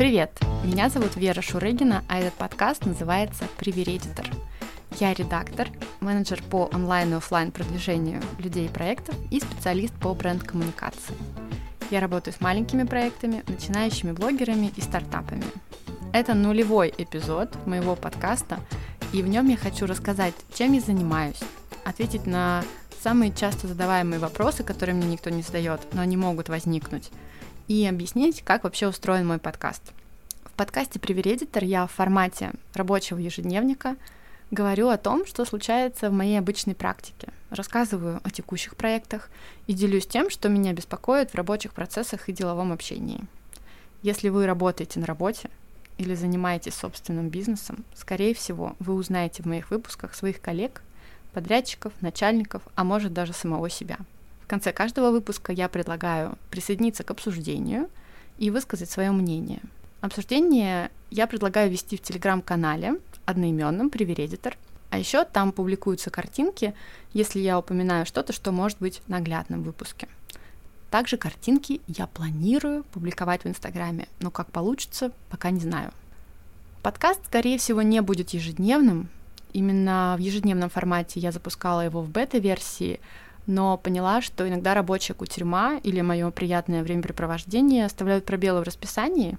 Привет! Меня зовут Вера Шурыгина, а этот подкаст называется «Привередитор». Я редактор, менеджер по онлайн и офлайн продвижению людей и проектов и специалист по бренд-коммуникации. Я работаю с маленькими проектами, начинающими блогерами и стартапами. Это нулевой эпизод моего подкаста, и в нем я хочу рассказать, чем я занимаюсь, ответить на самые часто задаваемые вопросы, которые мне никто не задает, но они могут возникнуть, и объяснить, как вообще устроен мой подкаст. В подкасте «Привередитор» я в формате рабочего ежедневника говорю о том, что случается в моей обычной практике, рассказываю о текущих проектах и делюсь тем, что меня беспокоит в рабочих процессах и деловом общении. Если вы работаете на работе или занимаетесь собственным бизнесом, скорее всего, вы узнаете в моих выпусках своих коллег, подрядчиков, начальников, а может даже самого себя – конце каждого выпуска я предлагаю присоединиться к обсуждению и высказать свое мнение. Обсуждение я предлагаю вести в телеграм-канале одноименном Привередитор. А еще там публикуются картинки, если я упоминаю что-то, что может быть наглядным в выпуске. Также картинки я планирую публиковать в Инстаграме, но как получится, пока не знаю. Подкаст, скорее всего, не будет ежедневным. Именно в ежедневном формате я запускала его в бета-версии, но поняла, что иногда рабочая кутерьма или мое приятное времяпрепровождение оставляют пробелы в расписании,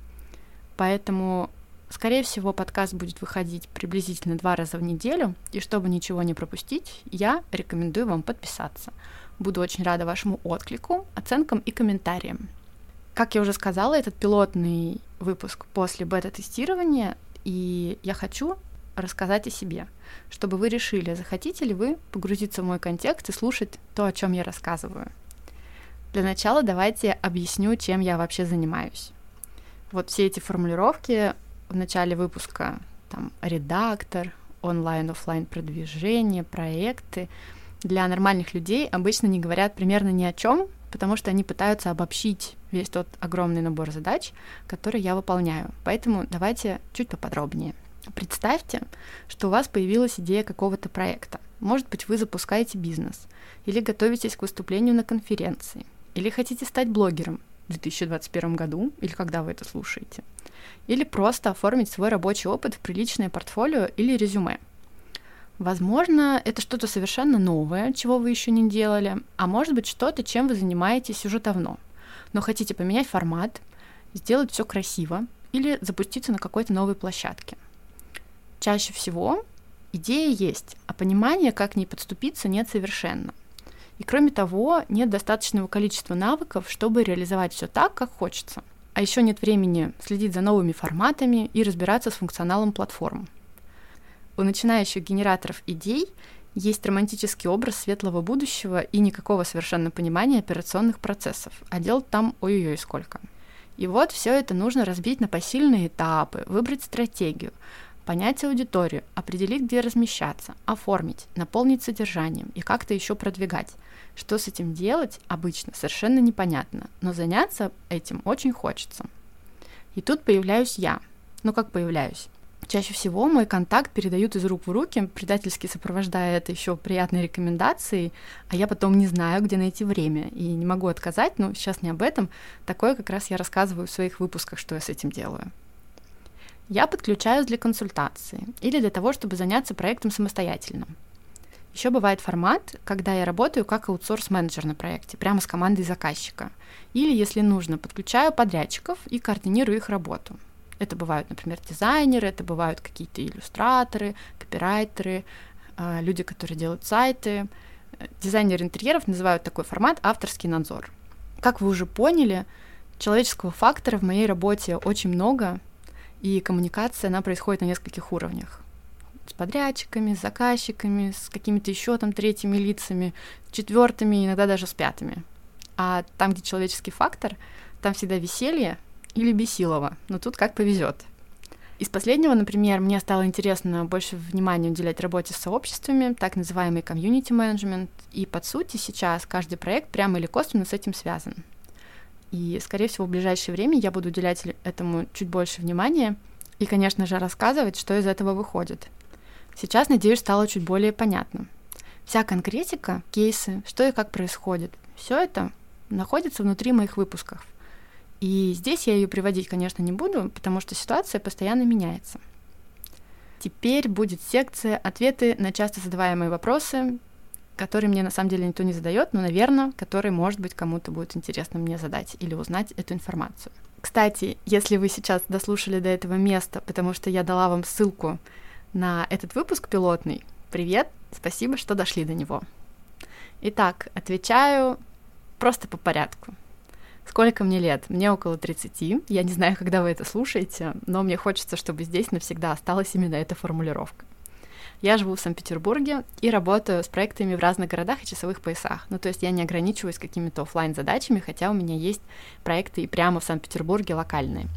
поэтому, скорее всего, подкаст будет выходить приблизительно два раза в неделю, и чтобы ничего не пропустить, я рекомендую вам подписаться. Буду очень рада вашему отклику, оценкам и комментариям. Как я уже сказала, этот пилотный выпуск после бета-тестирования, и я хочу рассказать о себе, чтобы вы решили, захотите ли вы погрузиться в мой контекст и слушать то, о чем я рассказываю. Для начала давайте объясню, чем я вообще занимаюсь. Вот все эти формулировки в начале выпуска, там, редактор, онлайн-офлайн продвижение, проекты, для нормальных людей обычно не говорят примерно ни о чем, потому что они пытаются обобщить весь тот огромный набор задач, который я выполняю. Поэтому давайте чуть поподробнее. Представьте, что у вас появилась идея какого-то проекта. Может быть, вы запускаете бизнес, или готовитесь к выступлению на конференции, или хотите стать блогером в 2021 году, или когда вы это слушаете, или просто оформить свой рабочий опыт в приличное портфолио или резюме. Возможно, это что-то совершенно новое, чего вы еще не делали, а может быть что-то, чем вы занимаетесь уже давно, но хотите поменять формат, сделать все красиво или запуститься на какой-то новой площадке – Чаще всего идея есть, а понимания, как к ней подступиться, нет совершенно. И кроме того, нет достаточного количества навыков, чтобы реализовать все так, как хочется. А еще нет времени следить за новыми форматами и разбираться с функционалом платформ. У начинающих генераторов идей есть романтический образ светлого будущего и никакого совершенно понимания операционных процессов, а дел там ой-ой-ой сколько. И вот все это нужно разбить на посильные этапы, выбрать стратегию, понять аудиторию, определить, где размещаться, оформить, наполнить содержанием и как-то еще продвигать. Что с этим делать, обычно совершенно непонятно, но заняться этим очень хочется. И тут появляюсь я. Ну как появляюсь? Чаще всего мой контакт передают из рук в руки, предательски сопровождая это еще приятной рекомендацией, а я потом не знаю, где найти время, и не могу отказать, но сейчас не об этом. Такое как раз я рассказываю в своих выпусках, что я с этим делаю я подключаюсь для консультации или для того, чтобы заняться проектом самостоятельно. Еще бывает формат, когда я работаю как аутсорс-менеджер на проекте, прямо с командой заказчика. Или, если нужно, подключаю подрядчиков и координирую их работу. Это бывают, например, дизайнеры, это бывают какие-то иллюстраторы, копирайтеры, э, люди, которые делают сайты. Дизайнеры интерьеров называют такой формат авторский надзор. Как вы уже поняли, человеческого фактора в моей работе очень много, и коммуникация, она происходит на нескольких уровнях. С подрядчиками, с заказчиками, с какими-то еще там третьими лицами, четвертыми, иногда даже с пятыми. А там, где человеческий фактор, там всегда веселье или бесилово. Но тут как повезет. Из последнего, например, мне стало интересно больше внимания уделять работе с сообществами, так называемый комьюнити менеджмент, и под сути сейчас каждый проект прямо или косвенно с этим связан. И, скорее всего, в ближайшее время я буду уделять этому чуть больше внимания и, конечно же, рассказывать, что из этого выходит. Сейчас, надеюсь, стало чуть более понятно. Вся конкретика, кейсы, что и как происходит, все это находится внутри моих выпусков. И здесь я ее приводить, конечно, не буду, потому что ситуация постоянно меняется. Теперь будет секция «Ответы на часто задаваемые вопросы», которые мне на самом деле никто не задает, но, наверное, которые, может быть, кому-то будет интересно мне задать или узнать эту информацию. Кстати, если вы сейчас дослушали до этого места, потому что я дала вам ссылку на этот выпуск пилотный, привет, спасибо, что дошли до него. Итак, отвечаю просто по порядку. Сколько мне лет? Мне около 30. Я не знаю, когда вы это слушаете, но мне хочется, чтобы здесь навсегда осталась именно эта формулировка. Я живу в Санкт-Петербурге и работаю с проектами в разных городах и часовых поясах. Ну, то есть я не ограничиваюсь какими-то офлайн задачами хотя у меня есть проекты и прямо в Санкт-Петербурге локальные.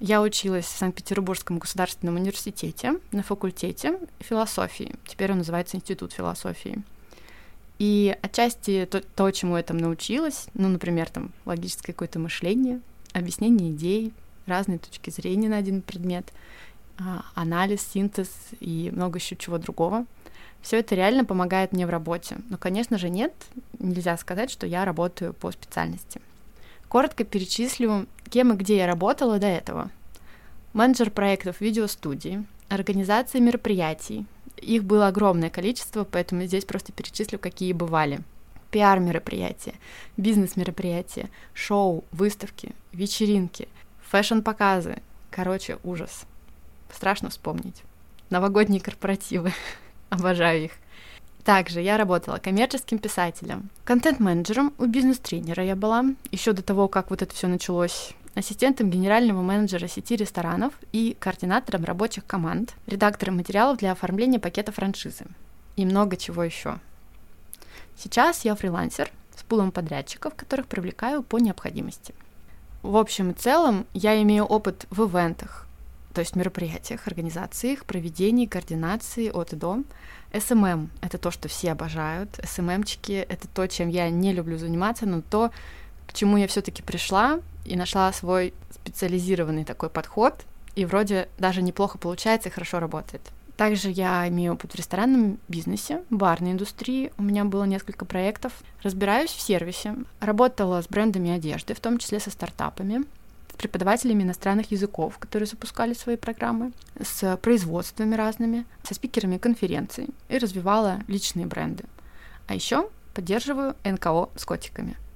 Я училась в Санкт-Петербургском государственном университете на факультете философии. Теперь он называется Институт философии. И отчасти то, то, чему я там научилась, ну, например, там логическое какое-то мышление, объяснение идей, разные точки зрения на один предмет, анализ, синтез и много еще чего другого. Все это реально помогает мне в работе. Но, конечно же, нет, нельзя сказать, что я работаю по специальности. Коротко перечислю, кем и где я работала до этого. Менеджер проектов видеостудии, организация мероприятий, их было огромное количество, поэтому здесь просто перечислю, какие бывали. Пиар-мероприятия, бизнес-мероприятия, шоу, выставки, вечеринки, фэшн-показы. Короче, ужас. Страшно вспомнить. Новогодние корпоративы. Обожаю их. Также я работала коммерческим писателем, контент-менеджером у бизнес-тренера я была, еще до того, как вот это все началось ассистентом генерального менеджера сети ресторанов и координатором рабочих команд, редактором материалов для оформления пакета франшизы и много чего еще. Сейчас я фрилансер с пулом подрядчиков, которых привлекаю по необходимости. В общем и целом, я имею опыт в ивентах, то есть мероприятиях, организациях, проведении, координации от и до. СММ — это то, что все обожают. СММчики — это то, чем я не люблю заниматься, но то, к чему я все-таки пришла и нашла свой специализированный такой подход, и вроде даже неплохо получается и хорошо работает. Также я имею опыт в ресторанном бизнесе, барной индустрии. У меня было несколько проектов. Разбираюсь в сервисе. Работала с брендами одежды, в том числе со стартапами, преподавателями иностранных языков, которые запускали свои программы, с производствами разными, со спикерами конференций и развивала личные бренды. А еще поддерживаю НКО с котиками –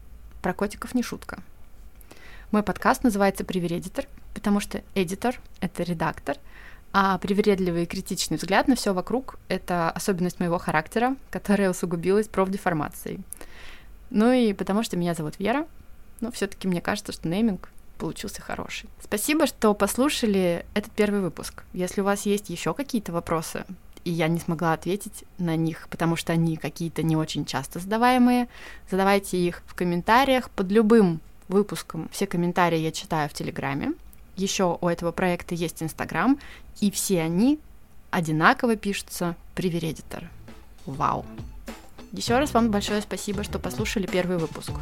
про котиков не шутка. Мой подкаст называется «Привередитор», потому что эдитор — это редактор, а привередливый и критичный взгляд на все вокруг — это особенность моего характера, которая усугубилась профдеформацией. Ну и потому что меня зовут Вера, но все таки мне кажется, что нейминг получился хороший. Спасибо, что послушали этот первый выпуск. Если у вас есть еще какие-то вопросы, и я не смогла ответить на них, потому что они какие-то не очень часто задаваемые. Задавайте их в комментариях под любым выпуском. Все комментарии я читаю в Телеграме. Еще у этого проекта есть Инстаграм, и все они одинаково пишутся «Привередитор». Вау! Еще раз вам большое спасибо, что послушали первый выпуск.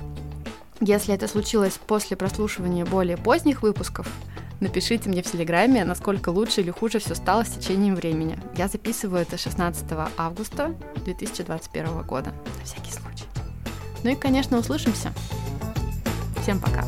Если это случилось после прослушивания более поздних выпусков, Напишите мне в Телеграме, насколько лучше или хуже все стало с течением времени. Я записываю это 16 августа 2021 года, на всякий случай. Ну и, конечно, услышимся. Всем пока.